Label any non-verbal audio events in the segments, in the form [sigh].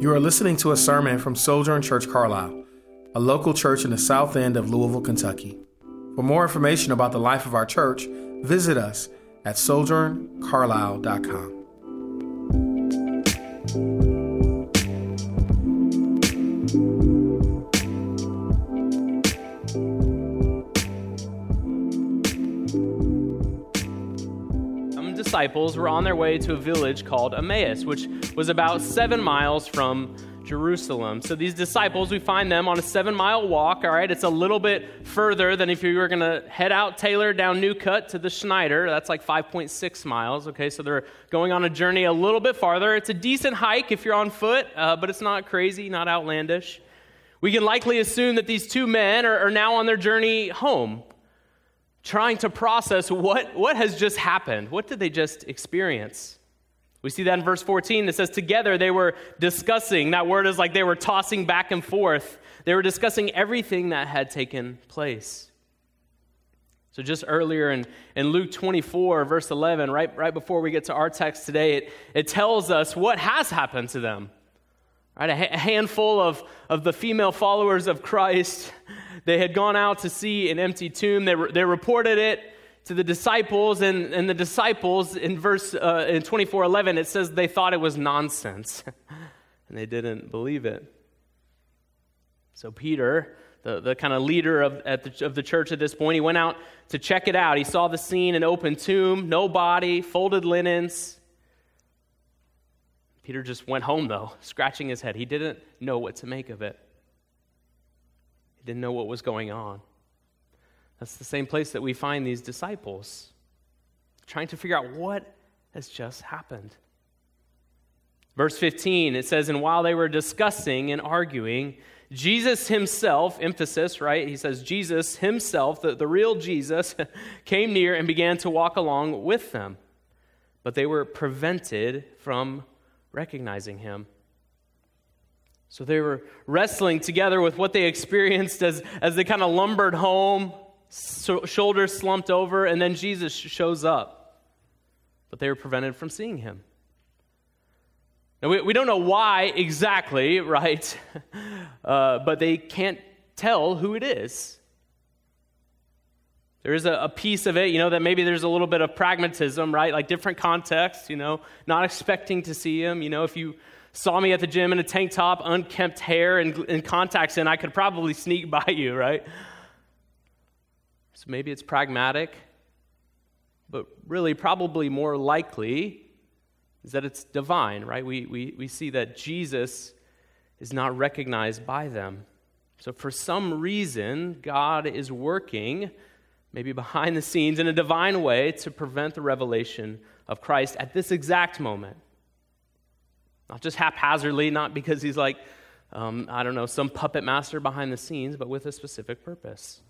You are listening to a sermon from Sojourn Church Carlisle, a local church in the south end of Louisville, Kentucky. For more information about the life of our church, visit us at sojourncarlisle.com. disciples were on their way to a village called Emmaus, which was about seven miles from Jerusalem. So these disciples, we find them on a seven mile walk, all right? It's a little bit further than if you were going to head out Taylor down New Cut to the Snyder. That's like 5.6 miles, okay? So they're going on a journey a little bit farther. It's a decent hike if you're on foot, uh, but it's not crazy, not outlandish. We can likely assume that these two men are, are now on their journey home trying to process what, what has just happened. What did they just experience? We see that in verse 14. It says, Together they were discussing. That word is like they were tossing back and forth. They were discussing everything that had taken place. So, just earlier in, in Luke 24, verse 11, right, right before we get to our text today, it, it tells us what has happened to them. Right, a, a handful of, of the female followers of Christ they had gone out to see an empty tomb. They, re- they reported it to the disciples, and, and the disciples, in verse uh, in 24 11, it says they thought it was nonsense, [laughs] and they didn't believe it. So, Peter, the, the kind of leader of, the, of the church at this point, he went out to check it out. He saw the scene an open tomb, no body, folded linens. Peter just went home, though, [laughs] scratching his head. He didn't know what to make of it he didn't know what was going on. That's the same place that we find these disciples, trying to figure out what has just happened. Verse 15, it says, And while they were discussing and arguing, Jesus himself, emphasis, right? He says, Jesus himself, the, the real Jesus, [laughs] came near and began to walk along with them. But they were prevented from recognizing him. So they were wrestling together with what they experienced as, as they kind of lumbered home, so, shoulders slumped over, and then Jesus shows up. But they were prevented from seeing him. Now, we, we don't know why exactly, [laughs] right? [laughs] Uh, but they can't tell who it is. There is a, a, piece of it, you know, that maybe there's a little bit of pragmatism, right? Like different contexts, you know, not expecting to see him. You know, if you saw me at the gym in a tank top, unkempt hair, and, and contacts in, I could probably sneak [laughs] by you, right? So maybe it's pragmatic, but really, probably more likely is that it's divine, right? We, we, we see that Jesus is not recognized by them. So, for some reason, God is working, maybe behind the scenes, in a divine way to prevent the revelation of Christ at this exact moment. Not just haphazardly, not because he's like, um, I don't know, some puppet master behind the scenes, but with a specific purpose.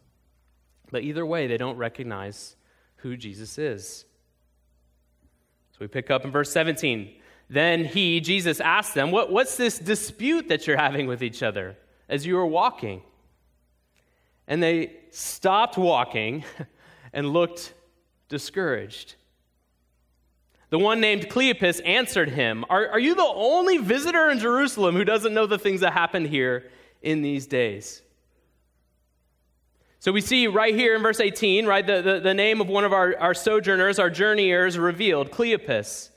But either way, they don't recognize who Jesus is. So we pick up in verse 17. Then he, Jesus, asked them, what, What's this dispute that you're having with each other as you were walking? And they stopped walking [laughs] and looked discouraged. The one named Cleopas answered him, are, are you the only visitor in Jerusalem who doesn't know the things that happened here in these days? So we see right here in verse 18, right, the, the, the name of one of our, our sojourners, our journeyers, revealed, Cleopas.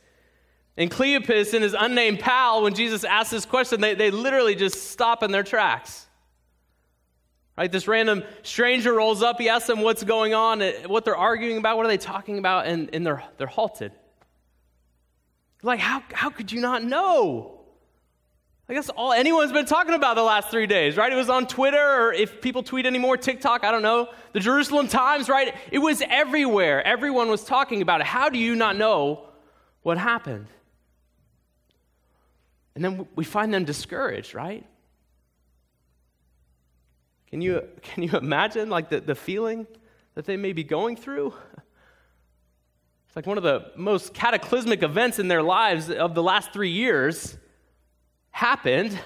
And Cleopas and his unnamed pal, when Jesus asked this question, they, they literally just stop in their tracks. Right? This random stranger rolls up, he asks them what's going on, eh, what they're arguing about, what are they talking about, and, and they're, they're halted. Like, how, how could you not know? I guess all anyone's been talking about the last three days, right? It was on Twitter, or if people tweet anymore, TikTok, I don't know. The Jerusalem Times, right? It was everywhere. Everyone was talking about it. How do you not know what happened? And then we find them discouraged, right? Can you, [laughs] can you imagine like the, the feeling that they may be going through? It's like one of the most cataclysmic events in their lives of the last three years happened.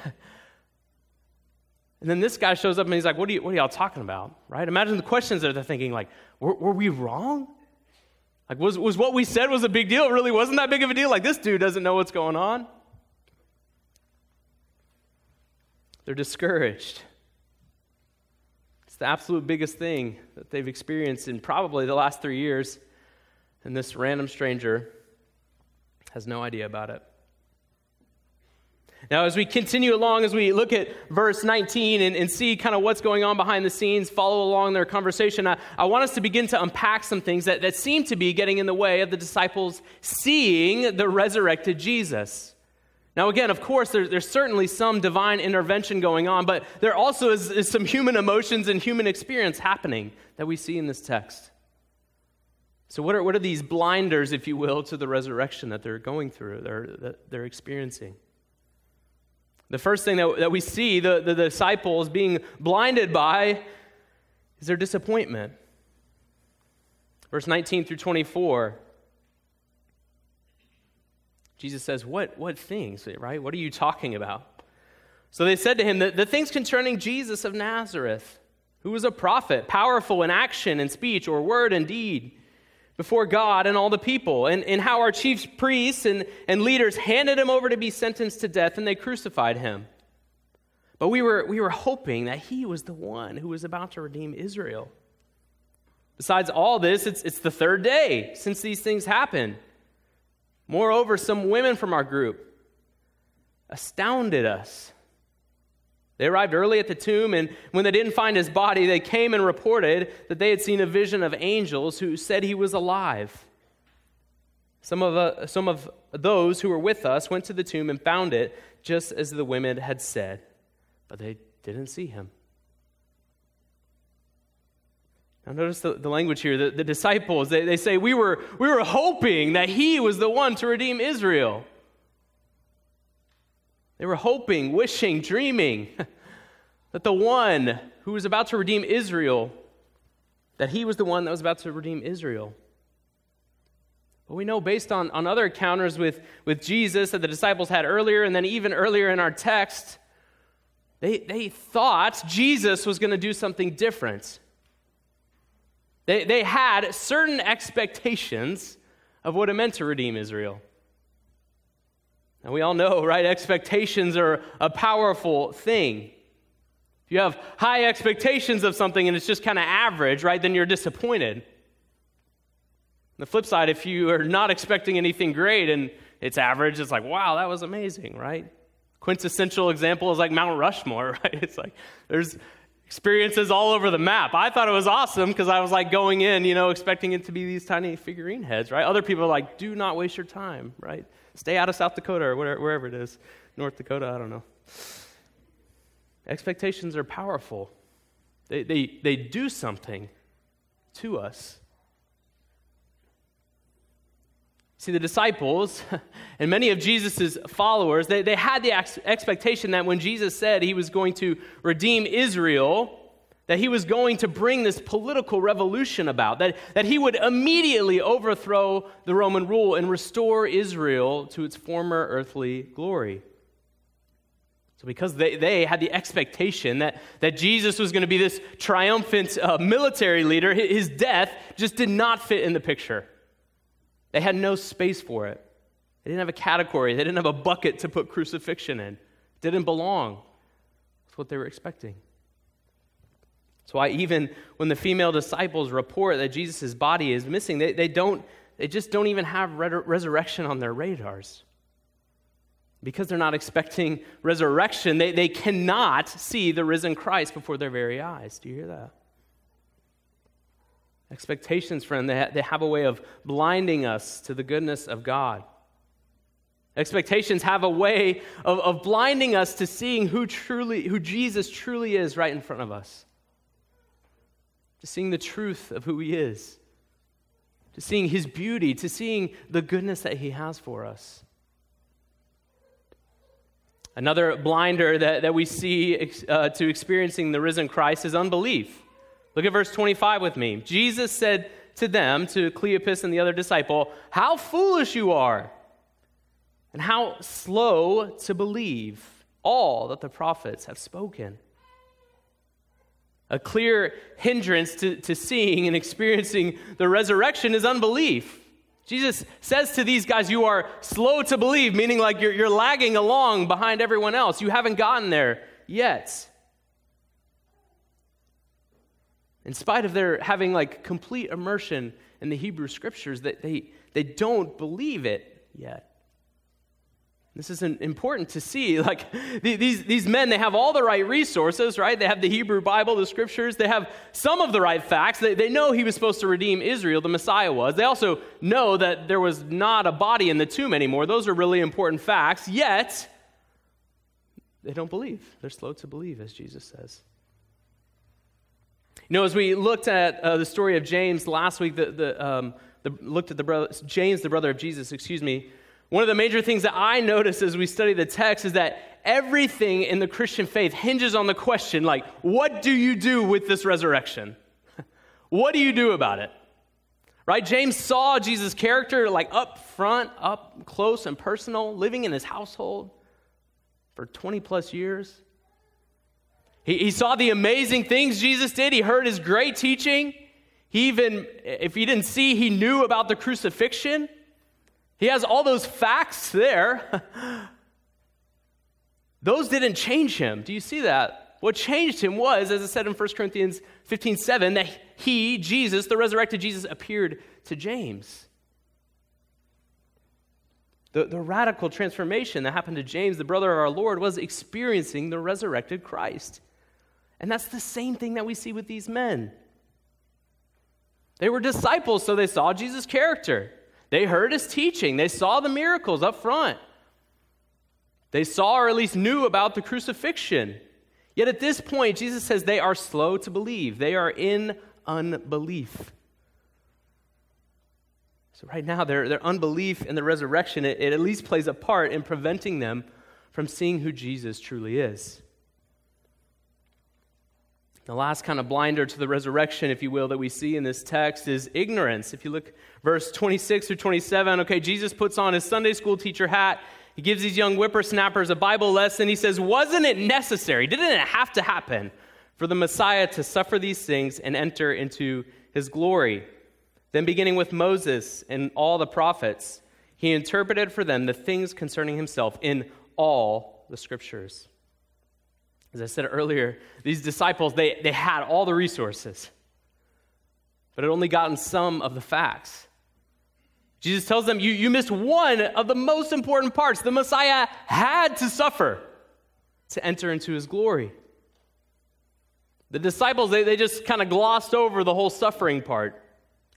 And then this guy shows up and he's like, What are, you, what are y'all talking about? Right? Imagine the questions that they're thinking, like, were, were we wrong? Like, was, was what we said was a big deal? It really wasn't that big of a deal? Like, this dude doesn't know what's going on. They're discouraged. It's the absolute biggest thing that they've experienced in probably the last three years. And this random stranger has no idea about it. Now, as we continue along, as we look at verse 19 and, and see kind of what's going on behind the scenes, follow along their conversation, I, I, want us to begin to unpack some things that, that seem to be getting in the way of the disciples seeing the resurrected Jesus. Now, again, of course, there, there's certainly some divine intervention going on, but there also is, is some human emotions and human experience happening that we see in this text. So, what are, what are these blinders, if you will, to the resurrection that they're going through, they're, that they're experiencing? The first thing that, that we see the, the disciples being blinded by is their disappointment. Verse 19 through 24. Jesus says, What, what things, right? What are you talking about? So they said to him, the, the things concerning Jesus of Nazareth, who was a prophet, powerful in action and speech or word and deed before God and all the people, and, and how our chief priests and, and leaders handed him over to be sentenced to death and they crucified him. But we were, we were hoping that he was the one who was about to redeem Israel. Besides all this, it's, it's the third day since these things happened. Moreover, some women from our group astounded us they arrived early at the tomb, and when they didn't find his body, they came and reported that they had seen a vision of angels who said he was alive. Some of, uh, some of those who were with us went to the tomb and found it just as the women had said, but they didn't see him. Now, notice the, the language here. The, the disciples, they, they say, we were, we were hoping that he was the one to redeem Israel. They were hoping, wishing, dreaming [laughs] that the one who was about to redeem Israel, that he was the one that was about to redeem Israel. But we know based on, on other encounters with, with Jesus that the disciples had earlier, and then even earlier in our text, they, they thought Jesus was going to do something different. They, they had certain expectations of what it meant to redeem Israel. And we all know, right? Expectations are a powerful thing. If you have high expectations of something and it's just kind of average, right, then you're disappointed. On the flip side, if you are not expecting anything great and it's average, it's like, wow, that was amazing, right? Quintessential example is like Mount Rushmore, [laughs] right? It's like there's experiences all over the map. I thought it was awesome because I was like going in, you know, expecting it to be these tiny figurine heads, right? Other people are like, do not waste your time, right? Stay out of South Dakota or whatever, wherever it is. North Dakota, I don't know. Expectations are powerful, they, they, they do something to us. See, the disciples [laughs] and many of Jesus' followers, they, they had the ex- expectation that when Jesus said he was going to redeem Israel, that he was going to bring this political revolution about, that, that he would immediately overthrow the Roman rule and restore Israel to its former earthly glory. So, because they, they had the expectation that, that Jesus was going to be this triumphant uh, military leader, his death just did not fit in the picture. They had no space for it. They didn't have a category, they didn't have a bucket to put crucifixion in. It didn't belong That's what they were expecting. That's why even when the female disciples report that Jesus' body is missing, they, they, don't, they just don't even have resurrection on their radars. Because they're not expecting resurrection, they, they cannot see the risen Christ before their very eyes. Do you hear that? Expectations, friend, they, ha- they have a way of blinding us to the goodness of God. Expectations have a way of, of blinding us to seeing who truly, who Jesus truly is right in front of us to seeing the truth of who He is, to seeing His beauty, to seeing the goodness that He has for us. Another blinder that, that we see uh, to experiencing the risen Christ is unbelief. Look at verse 25 with me. Jesus said to them, to Cleopas and the other disciple, How foolish you are, and how slow to believe all that the prophets have spoken. A clear hindrance to, to seeing and experiencing the resurrection is unbelief. Jesus says to these guys, You are slow to believe, meaning like you're, you're lagging along behind everyone else. You haven't gotten there yet. In spite of their having like complete immersion in the Hebrew scriptures, that they, they don't believe it yet. This is important to see. [laughs] Like these, these men, they have all the right resources, right? They have the Hebrew Bible, the scriptures. They have some of the right facts. They, they know he was supposed to redeem Israel, the Messiah was. They also know that there was not a body in the tomb anymore. Those are really important facts. Yet, they don't believe. They're slow to believe, as Jesus says. You know, as we looked at uh, the story of James last week, the, the, um, the, looked at the brother, James, the brother of Jesus, excuse me, one of the major things that I notice as we study the text is that everything in the Christian faith hinges on the question like, what do you do with this resurrection? [laughs] what do you do about it? Right? James saw Jesus' character like up front, up close and personal, living in his household for 20 plus years. He, he saw the amazing things Jesus did. He heard his great teaching. He even, if he didn't see, he knew about the crucifixion. He has all those facts there. [laughs] those didn't change him. Do you see that? What changed him was, as it said in 1 Corinthians 15 7, that he, Jesus, the resurrected Jesus, appeared to James. The, the radical transformation that happened to James, the brother of our Lord, was experiencing the resurrected Christ. And that's the same thing that we see with these men. They were disciples, so they saw Jesus' character. They heard his teaching. They saw the miracles up front. They saw or at least knew about the crucifixion. Yet at this point, Jesus says they are slow to believe. They are in unbelief. So, right now, their, their unbelief in the resurrection, it, it at least plays a part in preventing them from seeing who Jesus truly is. The last kind of blinder to the resurrection, if you will, that we see in this text is ignorance. If you look verse 26 through 27, okay, Jesus puts on his Sunday school teacher hat. He gives these young whippersnappers a Bible lesson. He says, Wasn't it necessary? Didn't it have to happen for the Messiah to suffer these things and enter into his glory? Then, beginning with Moses and all the prophets, he interpreted for them the things concerning himself in all the scriptures. As I said earlier, these disciples, they, they had all the resources, but had only gotten some of the facts. Jesus tells them, you, you missed one of the most important parts. The Messiah had to suffer to enter into his glory. The disciples, they, they just kind of glossed over the whole suffering part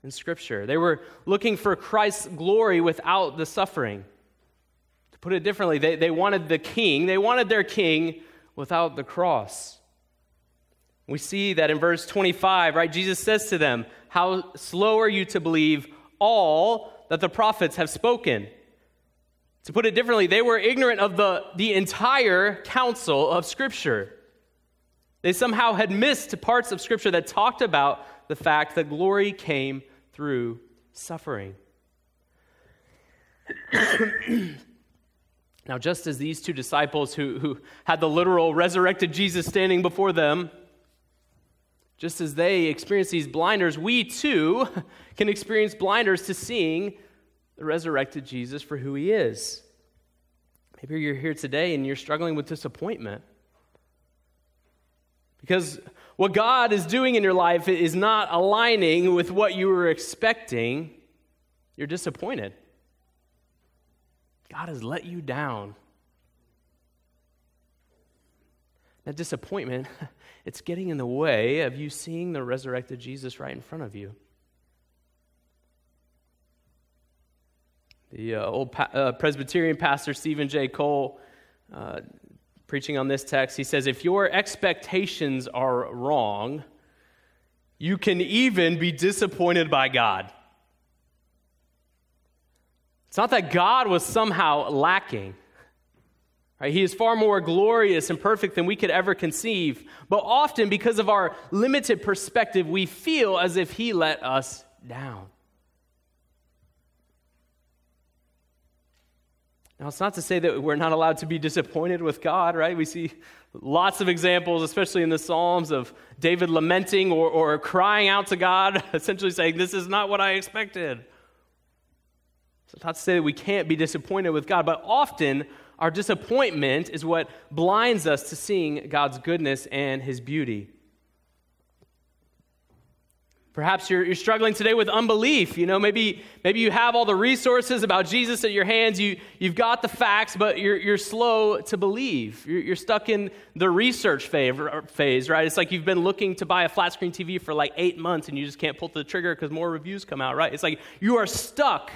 in Scripture. They were looking for Christ's glory without the suffering. To put it differently, they, they wanted the king, they wanted their king without the cross. We see that in verse 25, right? Jesus says to them, How slow are you to believe all that the prophets have spoken? To put it differently, they were ignorant of the, the entire counsel of Scripture. They somehow had missed parts of Scripture that talked about the fact that glory came through suffering. [clears throat] Now, just as these two disciples who, who had the literal resurrected Jesus standing before them, just as they experienced these blinders, we too [laughs] can experience blinders to seeing the resurrected Jesus for who he is. Maybe you're here today and you're struggling with disappointment. Because what God is doing in your life is not aligning with what you were expecting. You're disappointed. God has let you down. That disappointment, [laughs] it's getting in the way of you seeing the resurrected Jesus right in front of you. The uh, old pa- uh, Presbyterian pastor Steven J. Cole, uh, preaching on this text, he says, If your expectations are wrong, you can even be disappointed by God. It's not that God was somehow lacking. Right? He is far more glorious and perfect than we could ever conceive. But often, because of our limited perspective, we feel as if He let us down. Now, it's not to say that we're not allowed to be disappointed with God, right? We see lots of examples, especially in the Psalms, of David lamenting or, or crying out to God, [laughs] essentially saying, This is not what I expected. So not to say that we can't be disappointed with God, but often our disappointment is what blinds us to seeing God's goodness and his beauty. Perhaps you're, you're struggling today with unbelief. You know, maybe, maybe you have all the resources about Jesus at your hands. You, you've got the facts, but you're, you're slow to believe. You're, you're stuck in the research phase, right? It's like you've been looking to buy a flat screen TV for like eight months and you just can't pull the trigger because more reviews come out, right? It's like you are stuck.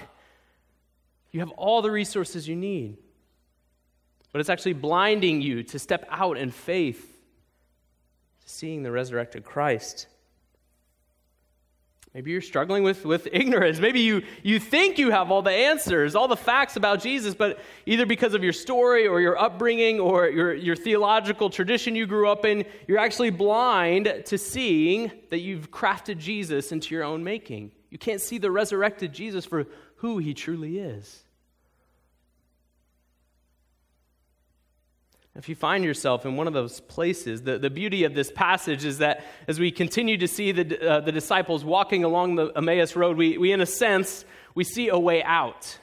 You have all the resources you need, but it's actually blinding you to step out in faith, to seeing the resurrected Christ. Maybe you're struggling with, with [laughs] ignorance. Maybe you, you think you have all the answers, all the facts about Jesus, but either because of your story or your upbringing or your, your theological tradition you grew up in, you're actually blind to seeing that you've crafted Jesus into your own making. You can't see the resurrected Jesus for who he truly is. If you find yourself in one of those places, the, the beauty of this passage is that as we continue to see the, uh, the disciples walking along the Emmaus Road, we, we, in a sense, we see a way out.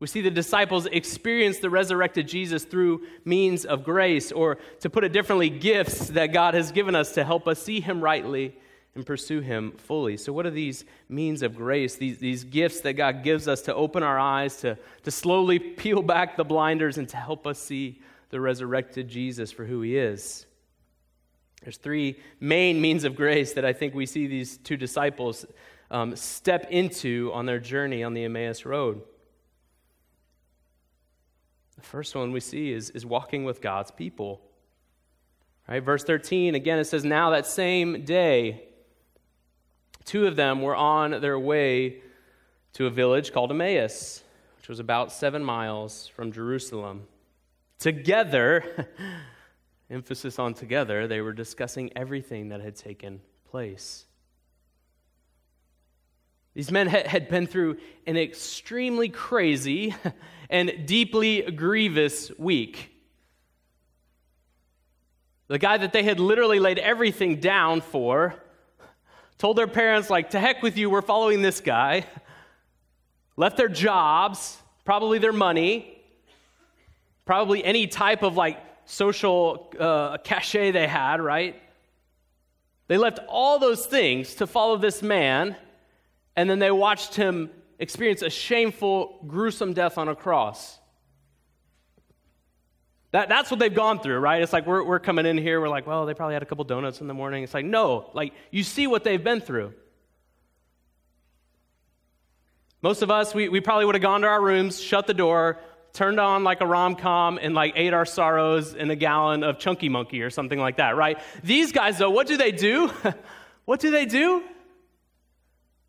We see the disciples experience the resurrected Jesus through means of grace, or to put it differently, gifts that God has given us to help us see Him rightly and pursue Him fully. So, what are these means of grace, these, these gifts that God gives us to open our eyes, to, to slowly [laughs] peel back the blinders, and to help us see the resurrected Jesus for who he is. There's three main means of grace that I think we see these two disciples um, step into on their journey on the Emmaus Road. The first one we see is, is walking with God's people. Right? Verse 13, again, it says, Now that same day, two of them were on their way to a village called Emmaus, which was about seven miles from Jerusalem. Together, [laughs] emphasis on together, they were discussing everything that had taken place. These men had been through an extremely crazy [laughs] and deeply grievous week. The guy that they had literally laid everything down for told their parents, like, to heck with you, we're following this guy. Left their jobs, probably their money, probably any type of like social uh, cachet they had, right? They left all those things to follow this man, and then they watched him experience a shameful, gruesome death on a cross. That, that's what they've gone through, right? It's like we're, we're coming in here, we're like, well, they probably had a couple donuts in the morning. It's like, no, like you see what they've been through. Most of us, we, we probably would have gone to our rooms, shut the door, turned on like a rom com and like ate our sorrows in a gallon of Chunky Monkey or something like that, right? These guys, though, what do they do? [laughs] what do they do?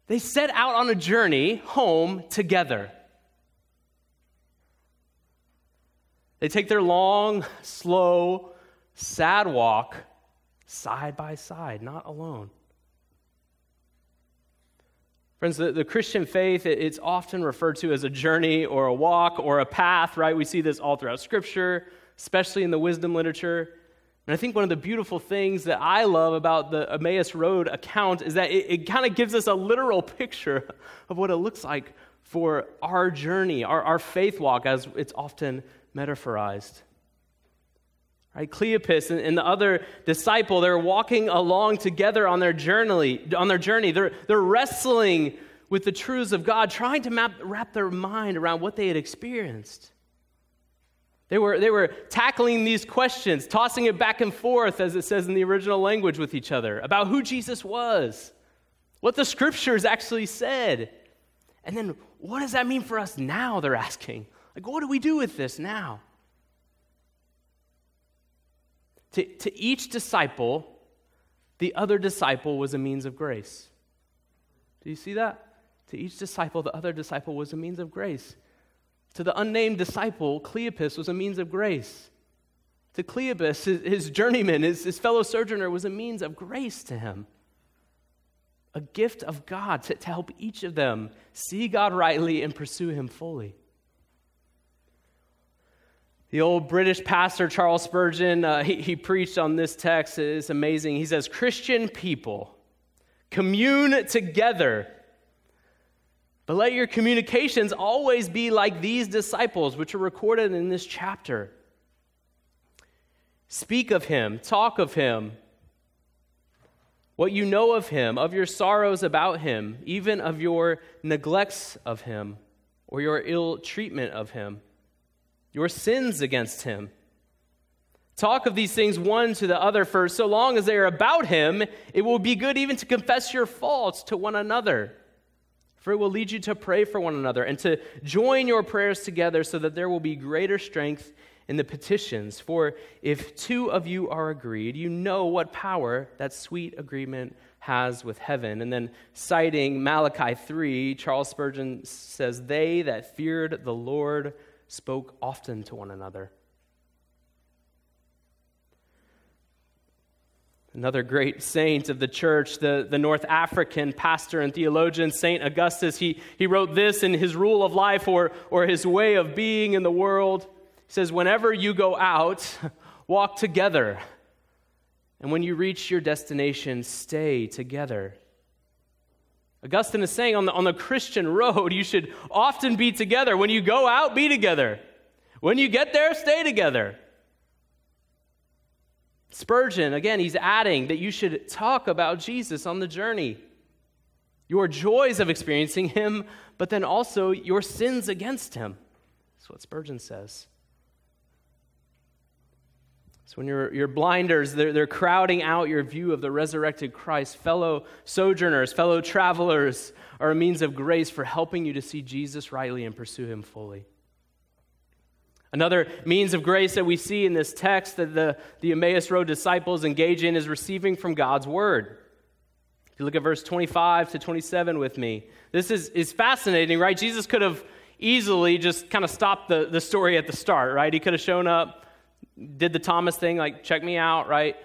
They set out on a journey home together. They take their long, slow, sad walk side by side, not alone. Friends, the, the Christian faith, it, it's often referred to as a journey or a walk or a path, right? We see this all throughout Scripture, especially in the wisdom literature. And I think one of the beautiful things that I love about the Emmaus Road account is that it, it kind of gives us a literal picture of what it looks like for our journey, our, our faith walk, as it's often metaphorized. Right? Cleopas and, the other disciple, they're walking along together on their journey. On their journey. They're, they're wrestling with the truths of God, trying to map, wrap their mind around what they had experienced. They were, they were tackling these questions, tossing it back and forth, as it says in the original language, with each other about who Jesus was, what the scriptures actually said. And then, what does that mean for us now? They're asking. Like, what do we do with this now? To, to each disciple, the other disciple was a means of grace. Do you see that? To each disciple, the other disciple was a means of grace. To the unnamed disciple, Cleopas was a means of grace. To Cleopas, his, his journeyman, his, his fellow sojourner, was a means of grace to him. A gift of God to, to help each of them see God rightly and pursue him fully. The old British pastor Charles Spurgeon, uh, he, he preached on this text. It's amazing. He says, Christian people commune together But let your communications always be like these disciples, which are recorded in this chapter. Speak of him, talk of him, what you know of him, of your sorrows about him, even of your neglects of him, or your ill treatment of him, your sins against him. Talk of these things one to the other, for so long as they are about him, it will be good even to confess your faults to one another. For it will lead you to pray for one another and to join your prayers together so that there will be greater strength in the petitions. For if two of you are agreed, you know what power that sweet agreement has with heaven. And then, citing Malachi 3, Charles Spurgeon says, They that feared the Lord spoke often to one another. Another great saint of the church, the, the North African pastor and theologian, St. Augustus, he, he wrote this in his rule of life or, or his way of being in the world. He says, Whenever you go out, [laughs] walk together. And when you reach your destination, stay together. Augustine is saying on the, on the Christian road, you should often be together. When you go out, be together. When you get there, stay together. Spurgeon, again, he's adding that you should talk about Jesus on the journey. Your joys of experiencing him, but then also your sins against him. That's what Spurgeon says. So when your, your blinders, they're, they're crowding out your view of the resurrected Christ, fellow sojourners, fellow travelers are a means of grace for helping you to see Jesus rightly and pursue him fully. Another means of grace that we see in this text that the, the Emmaus Road disciples engage in is receiving from God's word. If you look at verse 25 to 27 with me, this is, is fascinating, right? Jesus could have easily just kind of stopped the, the story at the start, right? He could have shown up, did the Thomas thing, like, check me out, right?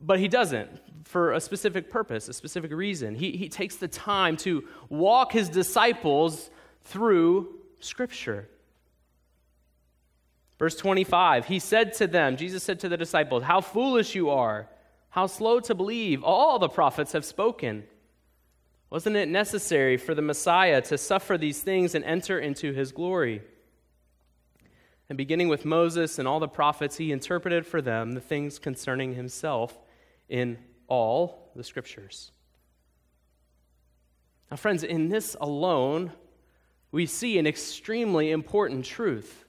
But he doesn't for a specific purpose, a specific reason. He, he takes the time to walk his disciples through Scripture. Verse 25, he said to them, Jesus said to the disciples, How foolish you are, how slow to believe. All the prophets have spoken. Wasn't it necessary for the Messiah to suffer these things and enter into his glory? And beginning with Moses and all the prophets, he interpreted for them the things concerning himself in all the scriptures. Now, friends, in this alone, we see an extremely important truth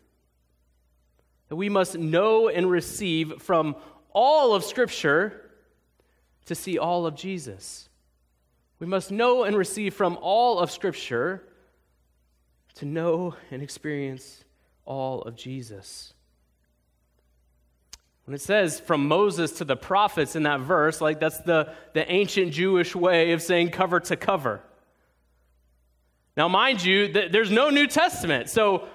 that we must know and receive from all of Scripture to see all of Jesus. We must know and receive from all of Scripture to know and experience all of Jesus. When it says from Moses to the prophets in that verse, like that's the, the ancient Jewish way of saying cover to cover. Now, mind you, there's no New Testament. So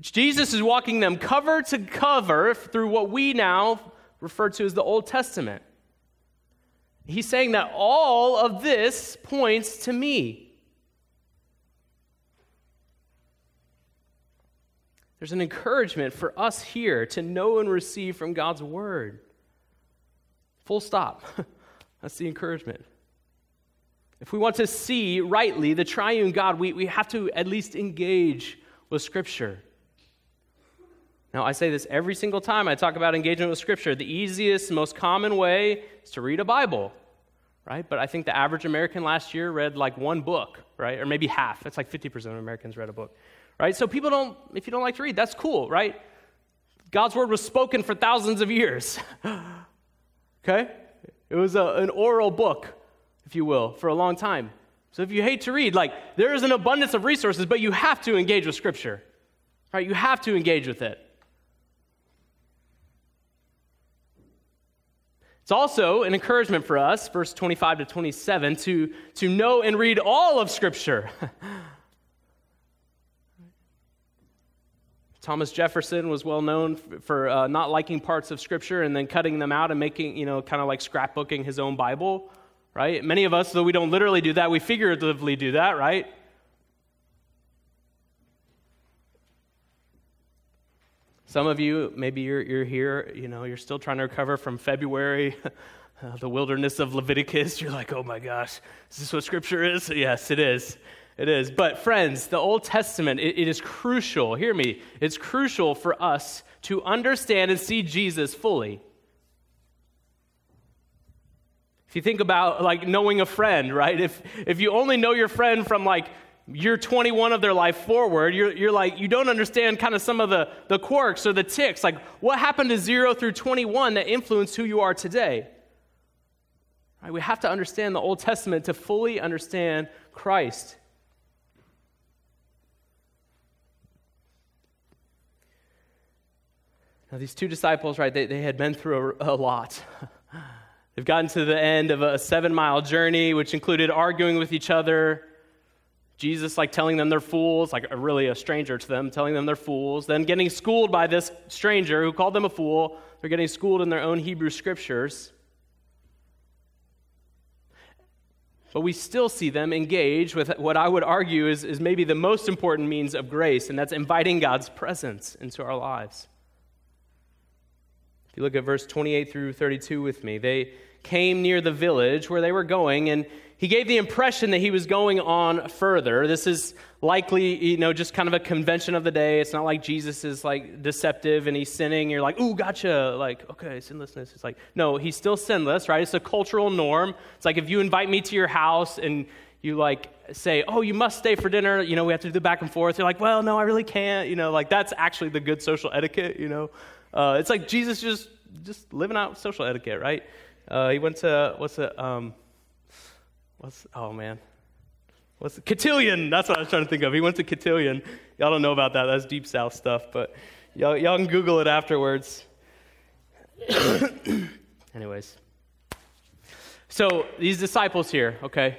Jesus is walking them cover to cover through what we now refer to as the Old Testament. He's saying that all of this points to me. There's an encouragement for us here to know and receive from God's Word. Full stop. [laughs] That's the encouragement. If we want to see rightly the triune God, we, we have to at least engage with Scripture. Now, I say this every single time I talk about engagement with Scripture. The easiest, most common way is to read a Bible, right? But I think the average American last year read like one book, right? Or maybe half. It's like 50% of Americans read a book, right? So people don't, if you don't like to read, that's cool, right? God's word was spoken for thousands of years, [laughs] okay? It was a, an oral book, if you will, for a long time. So if you hate to read, like, there is an abundance of resources, but you have to engage with Scripture, right? You have to engage with it. It's also an encouragement for us, verse 25 to 27, to, to know and read all of Scripture. [laughs] Thomas Jefferson was well known for uh, not liking parts of Scripture and then cutting them out and making, you know, kind of like scrapbooking his own Bible, right? Many of us, though we don't literally do that, we figuratively do that, right? Some of you, maybe you're, you're here, you know, you're still trying to recover from February, [laughs] the wilderness of Leviticus. You're like, oh my gosh, is this what Scripture is? Yes, it is. It is. But, friends, the Old Testament, it, it is crucial. Hear me. It's crucial for us to understand and see Jesus fully. If you think about like knowing a friend, right? If, if you only know your friend from like year 21 of their life forward, you're, you're like, you don't understand kind of some of the, the quirks or the ticks. Like, what happened to 0 through 21 that influenced who you are today? Right? We have to understand the Old Testament to fully understand Christ. Now, these two disciples, right, they, they had been through a, a lot. [laughs] They've gotten to the end of a seven mile journey, which included arguing with each other. Jesus, like, telling them they're fools, like, really a stranger to them, telling them they're fools. Then getting schooled by this stranger who called them a fool. They're getting schooled in their own Hebrew scriptures. But we still see them engage with what I would argue is, is maybe the most important means of grace, and that's inviting God's presence into our lives. If you look at verse 28 through 32 with me, they came near the village where they were going, and he gave the impression that he was going on further. This is likely, you know, just kind of a convention of the day. It's not like Jesus is like deceptive and he's sinning. You're like, ooh, gotcha. Like, okay, sinlessness. It's like, no, he's still sinless, right? It's a cultural norm. It's like if you invite me to your house and you like say, oh, you must stay for dinner, you know, we have to do the back and forth. You're like, well, no, I really can't. You know, like that's actually the good social etiquette, you know. Uh, it's like Jesus just just living out social etiquette, right? Uh, he went to what's it? Um, what's oh man, what's it? Cotillion? That's what I was trying to think of. He went to Cotillion. Y'all don't know about that. That's deep south stuff, but y'all, y'all can Google it afterwards. [coughs] Anyways, so these disciples here, okay,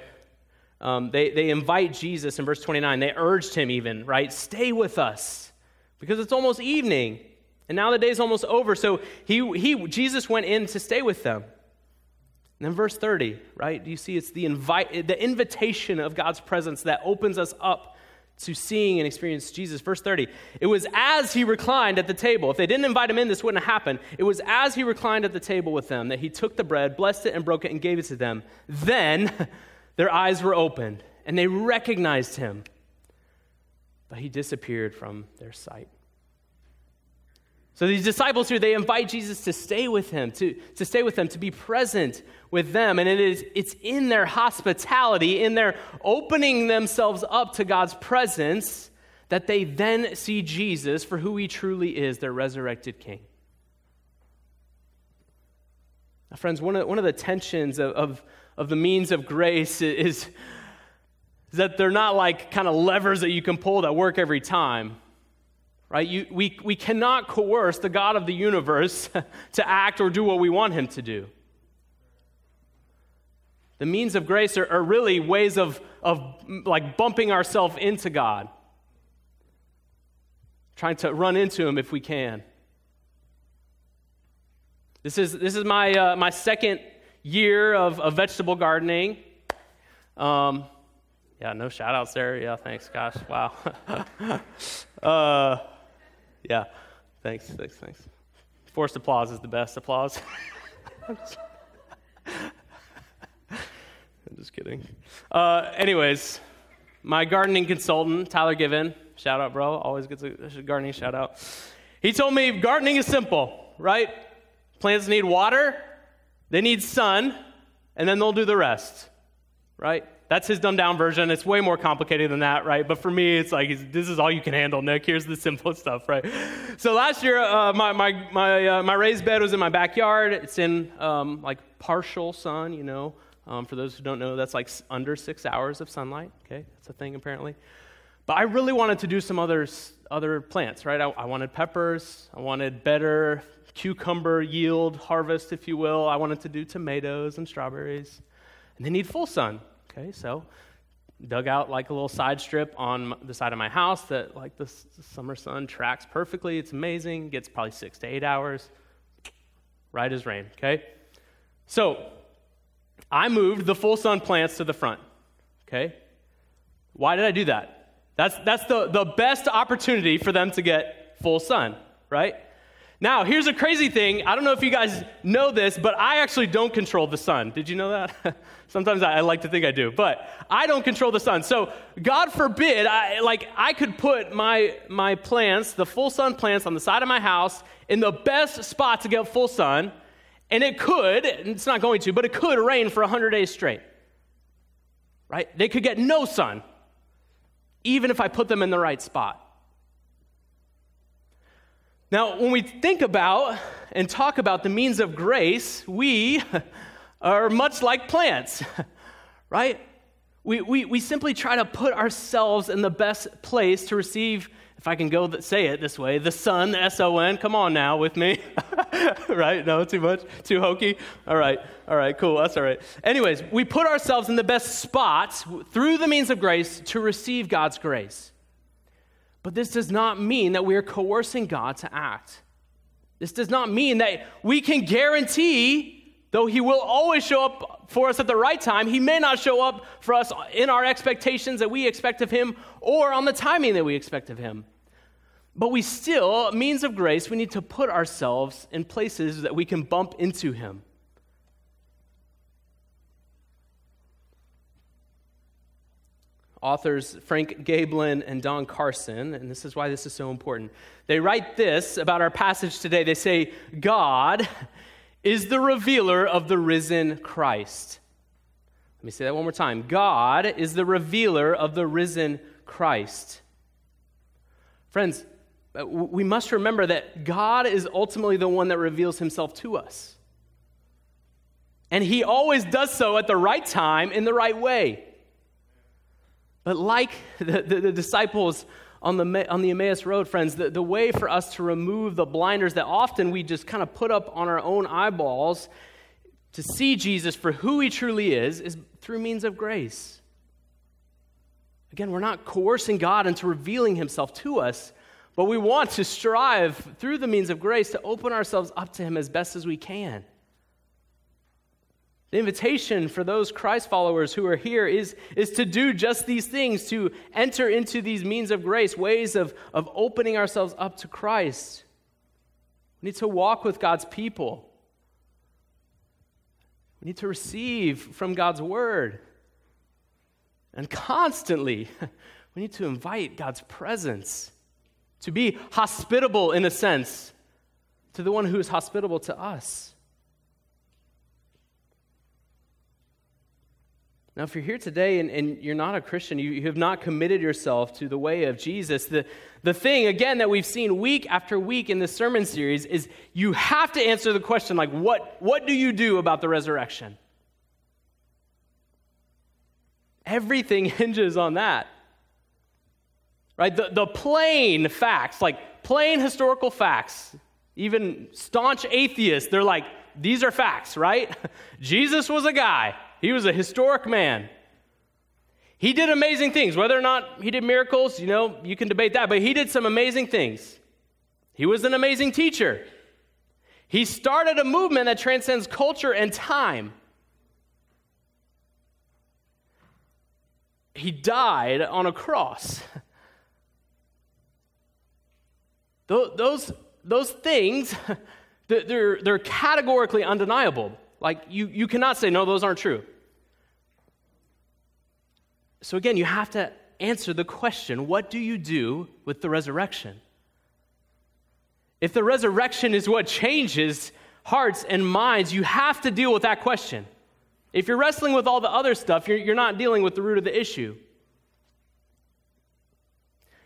um, they, they invite Jesus in verse 29. They urged him, even, right? Stay with us because it's almost evening. And now the day's almost over. So he, he, Jesus went in to stay with them. And then verse 30, right? Do you see it's the, invite, the invitation of God's presence that opens us up to seeing and experience Jesus. Verse 30, it was as he reclined at the table. If they didn't invite him in, this wouldn't have happened. It was as he reclined at the table with them that he took the bread, blessed it, and broke it, and gave it to them. Then [laughs] their eyes were opened, and they recognized him. But he disappeared from their sight. So these disciples here, they invite Jesus to stay with him, to, to stay with them, to be present with them. And it is, it's in their hospitality, in their opening themselves up to God's presence, that they then see Jesus for who he truly is, their resurrected king. Now, friends, one of, one of the tensions of, of, of the means of grace is, is that they're not like kind of levers that you can pull that work every time right? You, we, we cannot coerce the God of the universe [laughs] to act or do what we want him to do. The means of grace are, are really ways of, of like bumping ourselves into God, trying to run into him if we can. This is, this is my, uh, my second year of, of vegetable gardening. Um, yeah, no shout outs there. Yeah, thanks. Gosh, wow. [laughs] uh, yeah. Thanks, thanks, thanks. Forced applause is the best applause. [laughs] I'm, just, kidding. Uh, anyways, my gardening consultant, Tyler Given, shout out, bro. Always gets a gardening shout out. He told me gardening is simple, right? Plants need water, they need sun, and then they'll do the rest, right? That's his dumbed down version. It's way more complicated than that, right? But for me, it's like, this is all you can handle, Nick. Here's the [laughs] simplest stuff, right? So last year, uh, my, my, my, uh, my raised bed was in my backyard. It's in um, like partial sun, you know. Um, for those who don't know, that's like under six hours of sunlight, okay? That's a thing apparently. But I really wanted to do some other, other plants, right? I, I wanted peppers. I wanted better cucumber yield harvest, if you will. I wanted to do tomatoes and strawberries. And they need full sun. Okay, so dug out like a little side strip on the side of my house that like the, summer sun tracks perfectly. It's amazing. Gets probably six to eight hours. Right as rain. Okay, so I moved the full sun plants to the front. Okay, why did I do that? That's that's the the best opportunity for them to get full sun. Right Now, here's a crazy thing. I don't know if you guys know this, but I actually don't control the sun. Did you know that? [laughs] Sometimes I, I, like to think I do, but I don't control the sun. So, God forbid, I, like I could put my my plants, the full sun plants, on the side of my house in the best spot to get full sun, and it could. It's not going to, but it could rain for 100 days straight. Right? They could get no sun, even if I put them in the right spot. Now, when we think about and talk about the means of grace, we [laughs] are much like plants, [laughs] right? We, we, we simply try to put ourselves in the best place to receive, if I can go th- say it this way, the sun, the S O N. Come on now with me. [laughs] right? No, too much? Too hokey? All right. All right, cool. That's all right. Anyways, we put ourselves in the best spots through the means of grace to receive God's grace. But this does not mean that we are coercing God to act. This does not mean that we can guarantee, though He will always show up for us at the right time, He may not show up for us in our expectations that we expect of Him or on the timing that we expect of Him. But we still, means of grace, we need to put ourselves in places that we can bump into Him. Authors Frank Gaebelein and Don Carson, and this is why this is so important. They write this about our passage today. They say, God is the revealer of the risen Christ. Let me say that one more time. God is the revealer of the risen Christ. Friends, uh, we must remember that God is ultimately the one that reveals himself to us. And he always does so at the right time in the right way. But like [laughs] the, the, the disciples on the, on the Emmaus Road, friends, the, the way for us to remove the blinders that often we just kind of put up on our own eyeballs to see Jesus for who he truly is, is through means of grace. Again, we're not coercing God into revealing himself to us, but we want to strive through the means of grace to open ourselves up to him as best as we can. The invitation for those Christ followers who are here is, is to do just these things, to enter into these means of grace, ways of, of opening ourselves up to Christ. We need to walk with God's people. We need to receive from God's word. And constantly, [laughs] we need to invite God's presence, to be hospitable in a sense to the one who is hospitable to us. Now, if you're here today and, and you're not a Christian, you, you, have not committed yourself to the way of Jesus, the, the thing, again, that we've seen week after week in this sermon series is you have to answer the question like, what, what do you do about the resurrection? Everything [laughs] hinges on that. Right? The, the plain facts, like plain historical facts, even staunch atheists, they're like, these are facts, right? [laughs] Jesus was a guy. He was a historic man. He did amazing things. Whether or not he did miracles, you know, you can debate that, but he did some amazing things. He was an amazing teacher. He started a movement that transcends culture and time. He died on a cross. [laughs] Those, those things, [laughs] they're, they're categorically undeniable. Like, you, you cannot say, no, those aren't true. So again, you have to answer the question what do you do with the resurrection? If the resurrection is what changes hearts and minds, you have to deal with that question. If you're wrestling with all the other stuff, you're, you're not dealing with the root of the issue.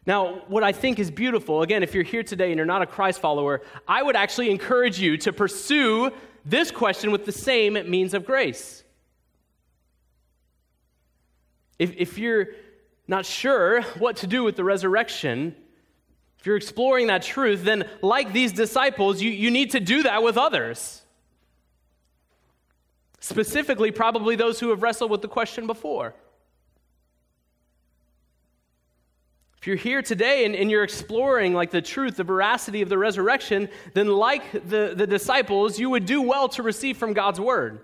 Now, what I think is beautiful, again, if you're here today and you're not a Christ follower, I would actually encourage you to pursue this question with the same means of grace. If, if you're not sure what to do with the resurrection, if you're exploring that truth, then like these disciples, you, you need to do that with others. Specifically, probably those who have wrestled with the question before. If you're here today and, and, you're exploring like the truth, the veracity of the resurrection, then like the, the disciples, you would do well to receive from God's word.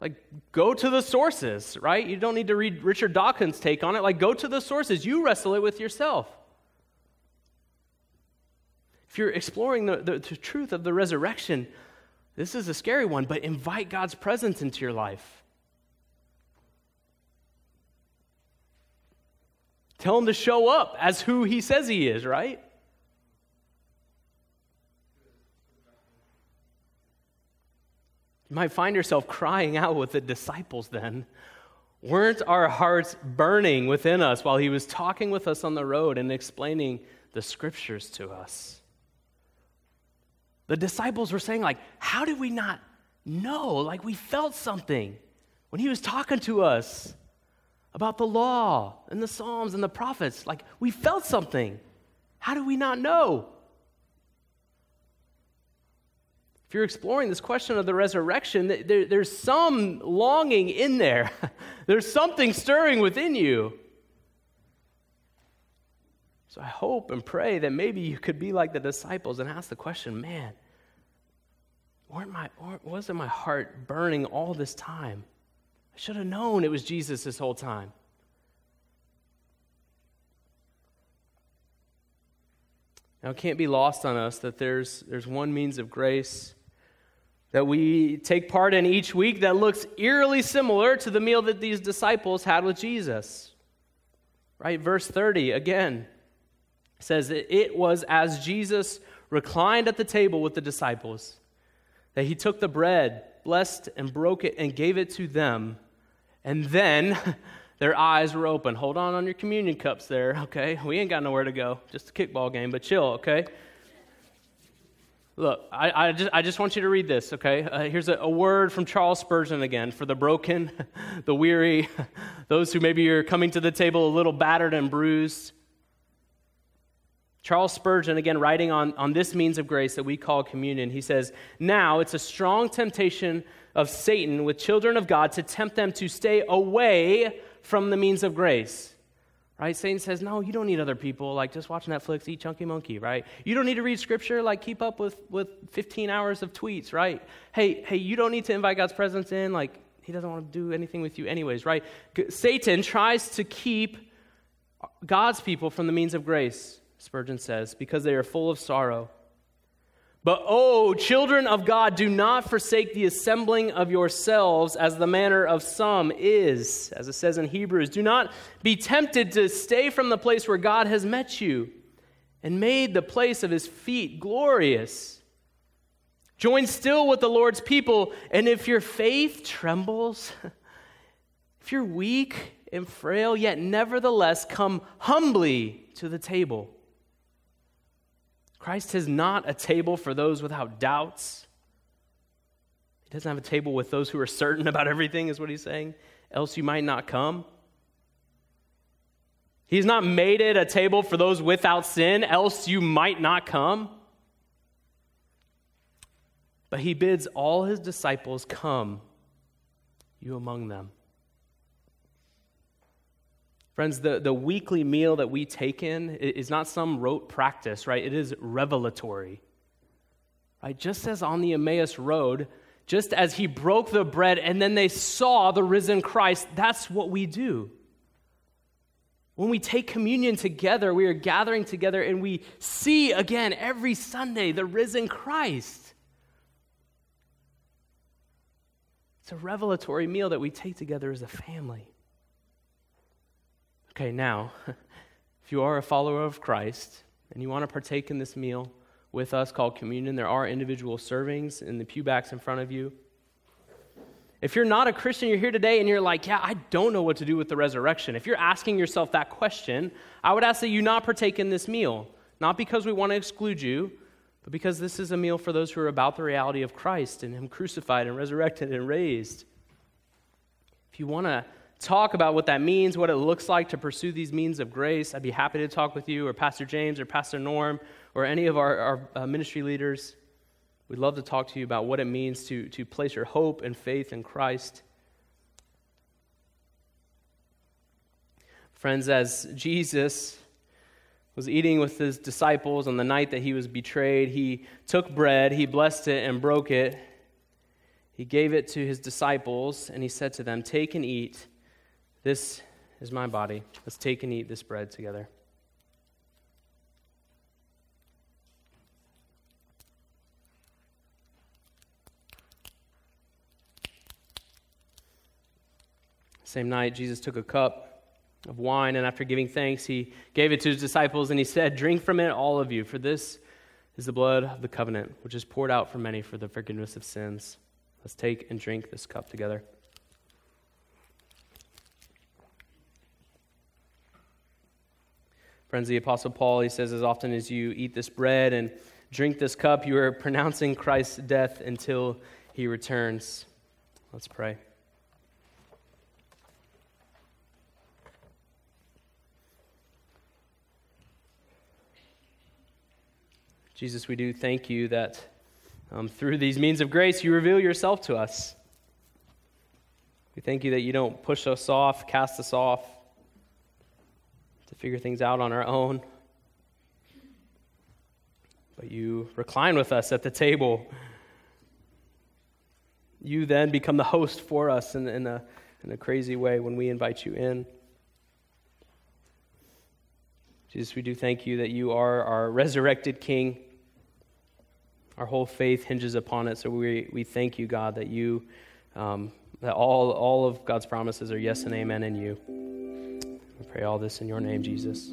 Like, go to the sources, right? You don't need to read Richard Dawkins' take on it. Like, go to the sources. You wrestle it with yourself. If you're exploring the, the, the truth of the resurrection, this is a scary one, but invite God's presence into your life. Tell him to show up as who he says he is, right? You might find yourself crying out with the disciples then. Weren't our hearts burning within us while he was talking with us on the road and explaining the scriptures to us? The disciples were saying, like, how did we not know? Like, we felt something when he was talking to us about the law and the Psalms and the prophets. Like, we felt something. How do we not know? if you're exploring this question of the resurrection, there, there's some longing in there. [laughs] there's something stirring within you. So I hope and pray that maybe you could be like the disciples and ask the question man, weren't my, wasn't my heart burning all this time? I should have known it was Jesus this whole time. Now, it can't be lost on us that there's, there's one means of grace that we take part in each week that looks eerily similar to the meal that these disciples had with Jesus. Right? Verse 30 again says that it was as Jesus reclined at the table with the disciples that he took the bread, blessed and broke it, and gave it to them. And then [laughs] their eyes were open. Hold on on your communion cups there, okay? We ain't got nowhere to go. Just a kickball game, but chill, okay? Look, I, I, just, I just want you to read this, okay? Uh, here's a, a, word from Charles Spurgeon again for the broken, [laughs] the weary, [laughs] those who maybe are coming to the table a little battered and bruised. Charles Spurgeon, again, writing on, on this means of grace that we call communion, he says, Now it's a strong temptation of Satan with children of God to tempt them to stay away from the means of grace. Right? Satan says, no, you don't need other people. Like, just watch Netflix, eat Chunky Monkey, right? You don't need to read scripture. Like, keep up with, with 15 hours of tweets, right? Hey, hey, you don't need to invite God's presence in. Like, he doesn't want to do anything with you, anyways, right? Satan tries to keep God's people from the means of grace, Spurgeon says, because they are full of sorrow. But, oh, children of God, do not forsake the assembling of yourselves as the manner of some is, as it says in Hebrews. Do not be tempted to stay from the place where God has met you and made the place of his feet glorious. Join still with the Lord's people, and if your faith trembles, [laughs] if you're weak and frail, yet nevertheless come humbly to the table Christ is not a table for those without doubts. He doesn't have a table with those who are certain about everything, is what he's saying, else you might not come. He's not made it a table for those without sin, else you might not come. But he bids all his disciples come, you among them. Friends, the, the weekly meal that we take in is not some rote practice, right? It is revelatory. Right? Just as on the Emmaus Road, just as he broke the bread and then they saw the risen Christ, that's what we do. When we take communion together, we are gathering together and we see again every Sunday the risen Christ. It's a revelatory meal that we take together as a family. Okay, now, [laughs] if you are a follower of Christ and you want to partake in this meal with us called communion, there are individual servings in the pewbacks in front of you. If you're not a Christian, you're here today and you're like, yeah, I don't know what to do with the resurrection. If you're asking yourself that question, I would ask that you not partake in this meal. Not because we want to exclude you, but because this is a meal for those who are about the reality of Christ and Him crucified and resurrected and raised. If you want to talk about what that means, what it looks like to pursue these means of grace, I'd be happy to talk with you or Pastor James or Pastor Norm or any of our, our uh, ministry leaders. We'd love to talk to you about what it means to, to place your hope and faith in Christ. Friends, as Jesus was eating with his disciples on the night that he was betrayed, he took bread, he blessed it, and broke it. He gave it to his disciples, and he said to them, Take and eat. This is my body. Let's take and eat this bread together. Same night, Jesus took a cup of wine, and after giving thanks, he gave it to his disciples, and he said, Drink from it, all of you, for this is the blood of the covenant, which is poured out for many for the forgiveness of sins. Let's take and drink this cup together. Friends, the Apostle Paul, he says, as often as you eat this bread and drink this cup, you are pronouncing Christ's death until he returns. Let's pray. Jesus, we do thank you that um, through these means of grace, you reveal yourself to us. We thank you that you don't push us off, cast us off figure things out on our own, but you recline with us at the table. You then become the host for us in, in, a, in a crazy way when we invite you in. Jesus, we do thank you that you are our resurrected King. Our whole faith hinges upon it. So we, we thank you, God, that you um, that all, all of God's promises are yes and amen in you. Pray all this in your name, Jesus.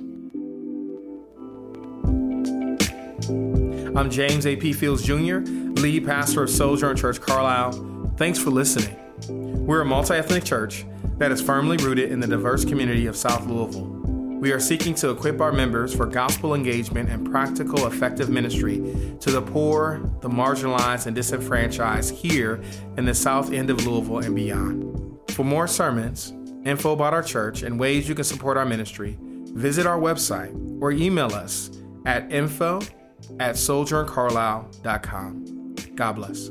I'm James A.P. Fields Jr., lead pastor of Sojourn Church Carlisle. Thanks for listening. We're a multi ethnic church that is firmly rooted in the diverse community of South Louisville. We are seeking to equip our members for gospel engagement and practical, effective ministry to the poor, the marginalized, and disenfranchised here in the south end of Louisville and beyond. For more sermons, info about our church, and ways you can support our ministry, visit our website or email us at info at sojourncarlisle.com. God bless.